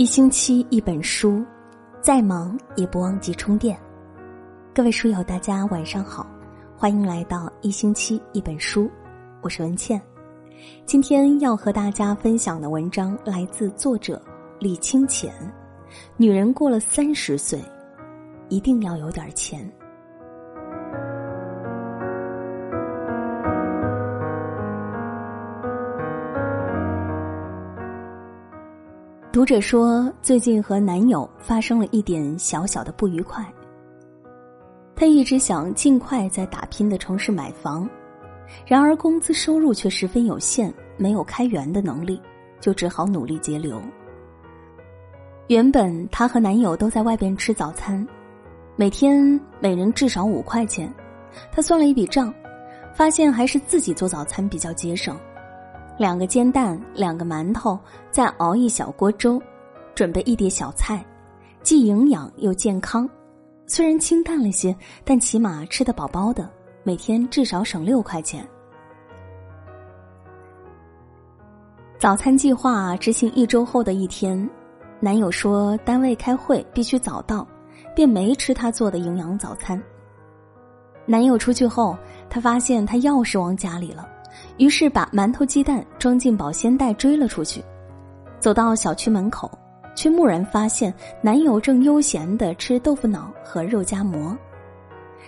一星期一本书，再忙也不忘记充电。各位书友，大家晚上好，欢迎来到一星期一本书，我是文倩。今天要和大家分享的文章来自作者李清浅。女人过了三十岁，一定要有点钱。读者说，最近和男友发生了一点小小的不愉快。她一直想尽快在打拼的城市买房，然而工资收入却十分有限，没有开源的能力，就只好努力节流。原本她和男友都在外边吃早餐，每天每人至少五块钱。她算了一笔账，发现还是自己做早餐比较节省。两个煎蛋，两个馒头，再熬一小锅粥，准备一碟小菜，既营养又健康。虽然清淡了些，但起码吃得饱饱的，每天至少省六块钱。早餐计划执行一周后的一天，男友说单位开会必须早到，便没吃他做的营养早餐。男友出去后，他发现他钥匙忘家里了。于是把馒头、鸡蛋装进保鲜袋追了出去，走到小区门口，却蓦然发现男友正悠闲的吃豆腐脑和肉夹馍。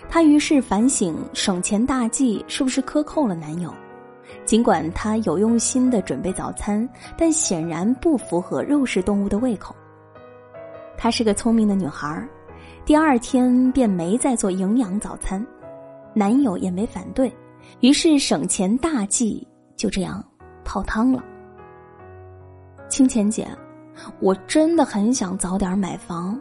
她于是反省省钱大计是不是克扣了男友。尽管她有用心的准备早餐，但显然不符合肉食动物的胃口。她是个聪明的女孩，第二天便没再做营养早餐，男友也没反对。于是省钱大计就这样泡汤了。清浅姐，我真的很想早点买房，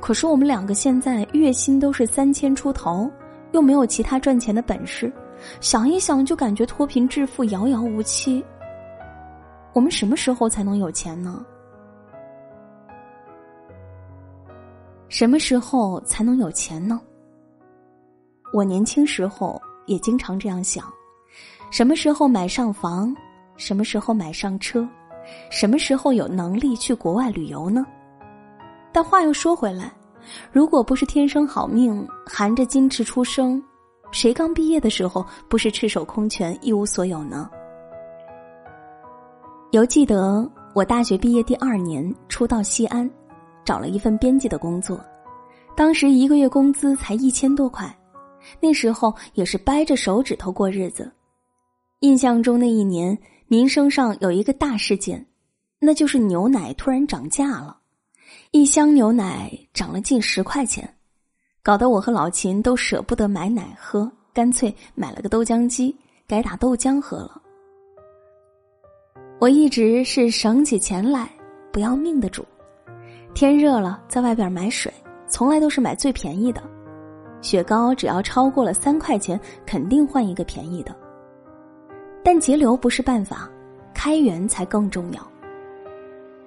可是我们两个现在月薪都是三千出头，又没有其他赚钱的本事，想一想就感觉脱贫致富遥遥无期。我们什么时候才能有钱呢？什么时候才能有钱呢？我年轻时候。也经常这样想：什么时候买上房？什么时候买上车？什么时候有能力去国外旅游呢？但话又说回来，如果不是天生好命，含着矜持出生，谁刚毕业的时候不是赤手空拳、一无所有呢？犹记得我大学毕业第二年，初到西安，找了一份编辑的工作，当时一个月工资才一千多块。那时候也是掰着手指头过日子。印象中那一年，民生上有一个大事件，那就是牛奶突然涨价了，一箱牛奶涨了近十块钱，搞得我和老秦都舍不得买奶喝，干脆买了个豆浆机，改打豆浆喝了。我一直是省起钱来不要命的主，天热了在外边买水，从来都是买最便宜的。雪糕只要超过了三块钱，肯定换一个便宜的。但节流不是办法，开源才更重要。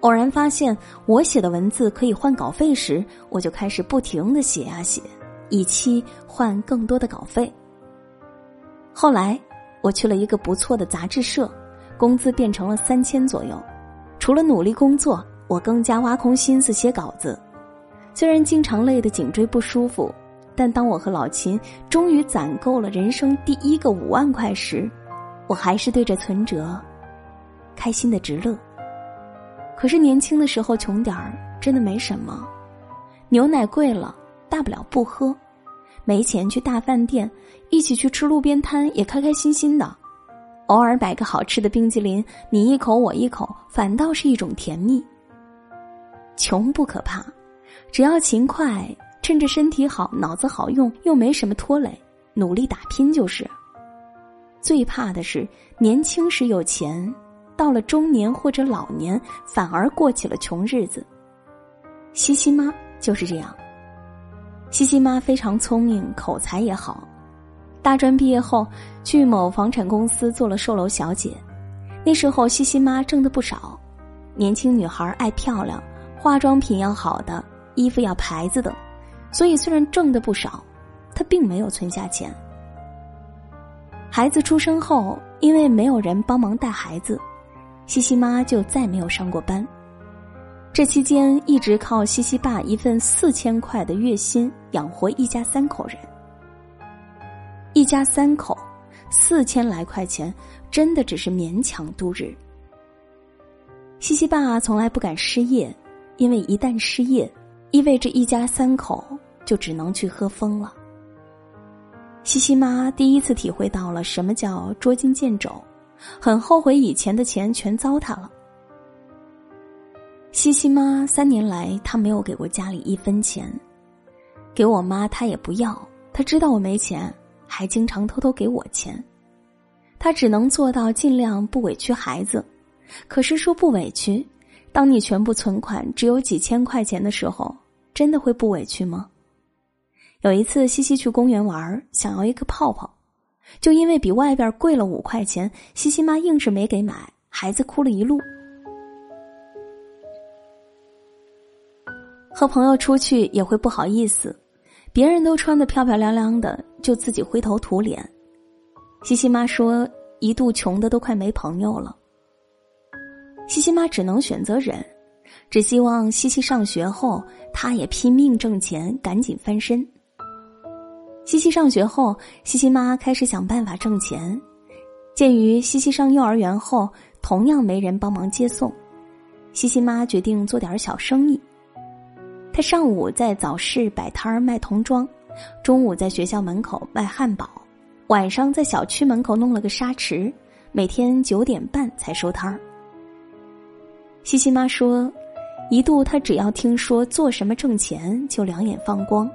偶然发现我写的文字可以换稿费时，我就开始不停的写呀写，以期换更多的稿费。后来我去了一个不错的杂志社，工资变成了三千左右。除了努力工作，我更加挖空心思写稿子，虽然经常累得颈椎不舒服。但当我和老秦终于攒够了人生第一个五万块时，我还是对着存折开心的直乐。可是年轻的时候穷点儿真的没什么，牛奶贵了大不了不喝，没钱去大饭店，一起去吃路边摊也开开心心的，偶尔买个好吃的冰激凌，你一口我一口，反倒是一种甜蜜。穷不可怕，只要勤快。趁着身体好、脑子好用，又没什么拖累，努力打拼就是。最怕的是年轻时有钱，到了中年或者老年，反而过起了穷日子。西西妈就是这样。西西妈非常聪明，口才也好。大专毕业后，去某房产公司做了售楼小姐。那时候西西妈挣的不少。年轻女孩爱漂亮，化妆品要好的，衣服要牌子的。所以，虽然挣的不少，他并没有存下钱。孩子出生后，因为没有人帮忙带孩子，西西妈就再没有上过班。这期间一直靠西西爸一份四千块的月薪养活一家三口人。一家三口，四千来块钱，真的只是勉强度日。西西爸从来不敢失业，因为一旦失业，意味着一家三口就只能去喝风了。西西妈第一次体会到了什么叫捉襟见肘，很后悔以前的钱全糟蹋了。西西妈三年来，她没有给过家里一分钱，给我妈她也不要，她知道我没钱，还经常偷偷给我钱。她只能做到尽量不委屈孩子，可是说不委屈，当你全部存款只有几千块钱的时候，真的会不委屈吗？有一次，西西去公园玩，想要一个泡泡，就因为比外边贵了五块钱，西西妈硬是没给买，孩子哭了一路。和朋友出去也会不好意思，别人都穿的漂漂亮亮的，就自己灰头土脸。西西妈说，一度穷的都快没朋友了。西西妈只能选择忍，只希望西西上学后，她也拼命挣钱，赶紧翻身。西西上学后，西西妈开始想办法挣钱。鉴于西西上幼儿园后同样没人帮忙接送，西西妈决定做点小生意。他上午在早市摆摊儿卖童装，中午在学校门口卖汉堡，晚上在小区门口弄了个沙池，每天九点半才收摊儿。西西妈说，一度她只要听说做什么挣钱，就两眼放光。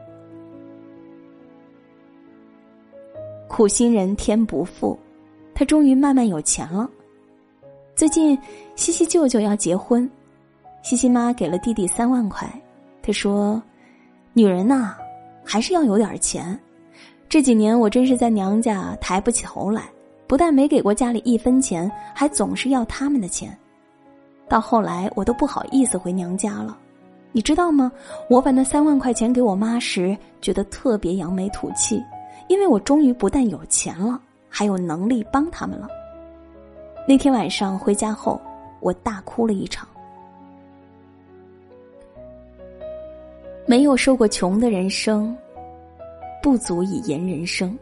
苦心人天不负，他终于慢慢有钱了。最近，西西舅舅要结婚，西西妈给了弟弟三万块。他说：“女人呐，还是要有点钱。这几年我真是在娘家抬不起头来，不但没给过家里一分钱，还总是要他们的钱。到后来我都不好意思回娘家了。你知道吗？我把那三万块钱给我妈时，觉得特别扬眉吐气，因为我终于不但有钱了，还有能力帮他们了。那天晚上回家后，我大哭了一场。”没有受过穷的人生，不足以言人生。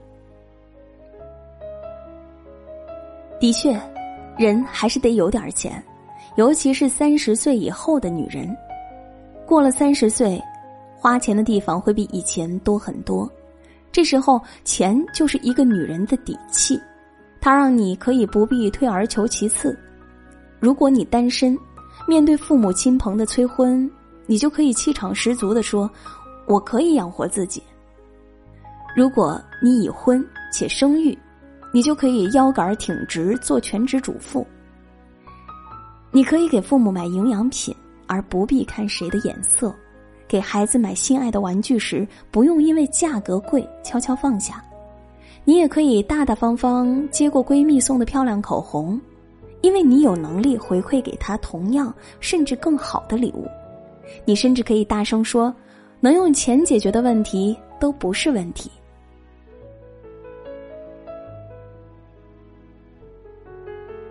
的确，人还是得有点钱，尤其是三十岁以后的女人。过了三十岁，花钱的地方会比以前多很多。这时候，钱就是一个女人的底气，它让你可以不必退而求其次。如果你单身，面对父母亲朋的催婚。你就可以气场十足的说：“我可以养活自己。”如果你已婚且生育，你就可以腰杆挺直做全职主妇。你可以给父母买营养品，而不必看谁的眼色；给孩子买心爱的玩具时，不用因为价格贵悄悄放下。你也可以大大方方接过闺蜜送的漂亮口红，因为你有能力回馈给她同样甚至更好的礼物。你甚至可以大声说：“能用钱解决的问题都不是问题。”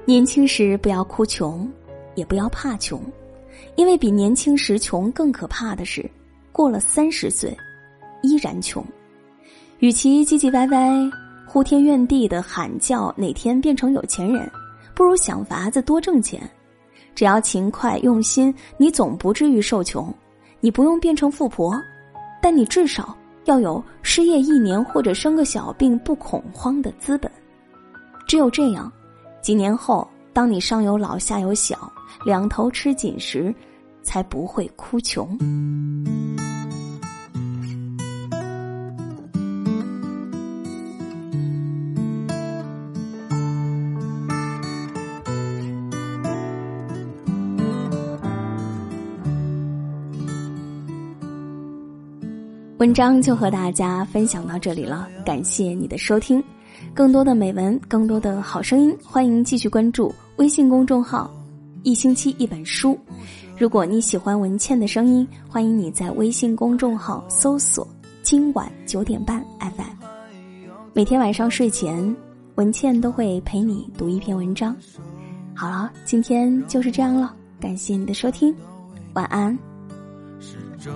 年轻时不要哭穷，也不要怕穷，因为比年轻时穷更可怕的是，过了三十岁依然穷。与其唧唧歪歪、呼天怨地的喊叫哪天变成有钱人，不如想法子多挣钱。只要勤快用心，你总不至于受穷。你不用变成富婆，但你至少要有失业一年或者生个小病不恐慌的资本。只有这样，几年后，当你上有老下有小，两头吃紧时，才不会哭穷。文章就和大家分享到这里了，感谢你的收听。更多的美文，更多的好声音，欢迎继续关注微信公众号“一星期一本书。如果你喜欢文倩的声音，欢迎你在微信公众号搜索“今晚九点半 FM”。每天晚上睡前，文倩都会陪你读一篇文章。好了，今天就是这样了，感谢你的收听，晚安。是挣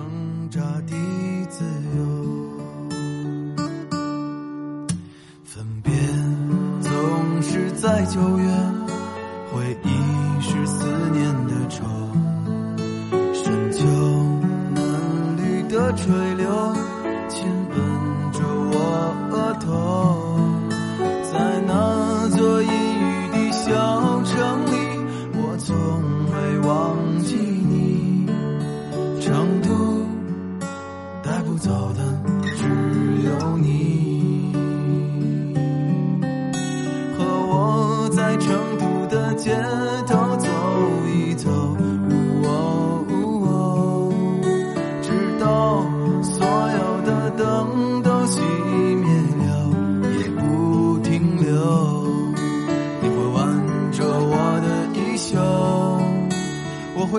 扎的自由，分别总是在九月。trời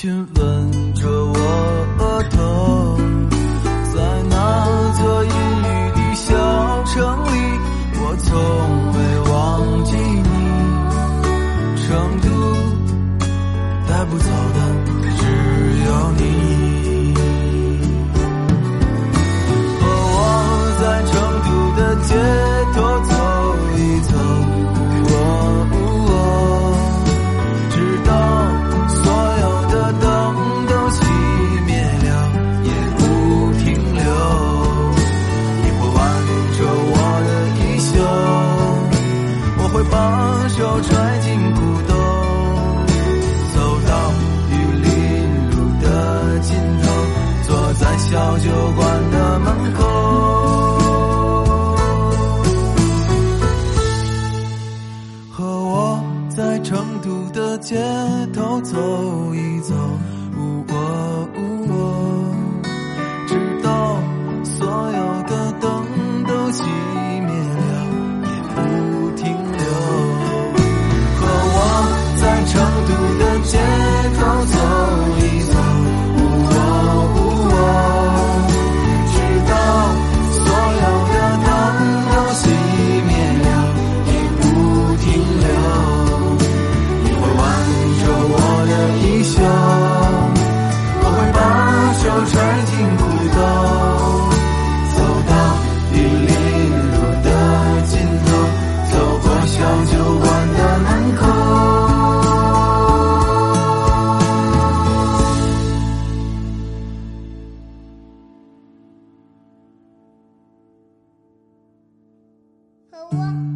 亲吻着和我在成都的街头走一走，呜喔呜喔，直到所有的灯都熄灭了，也不停留，和我在成都的街头走。和我。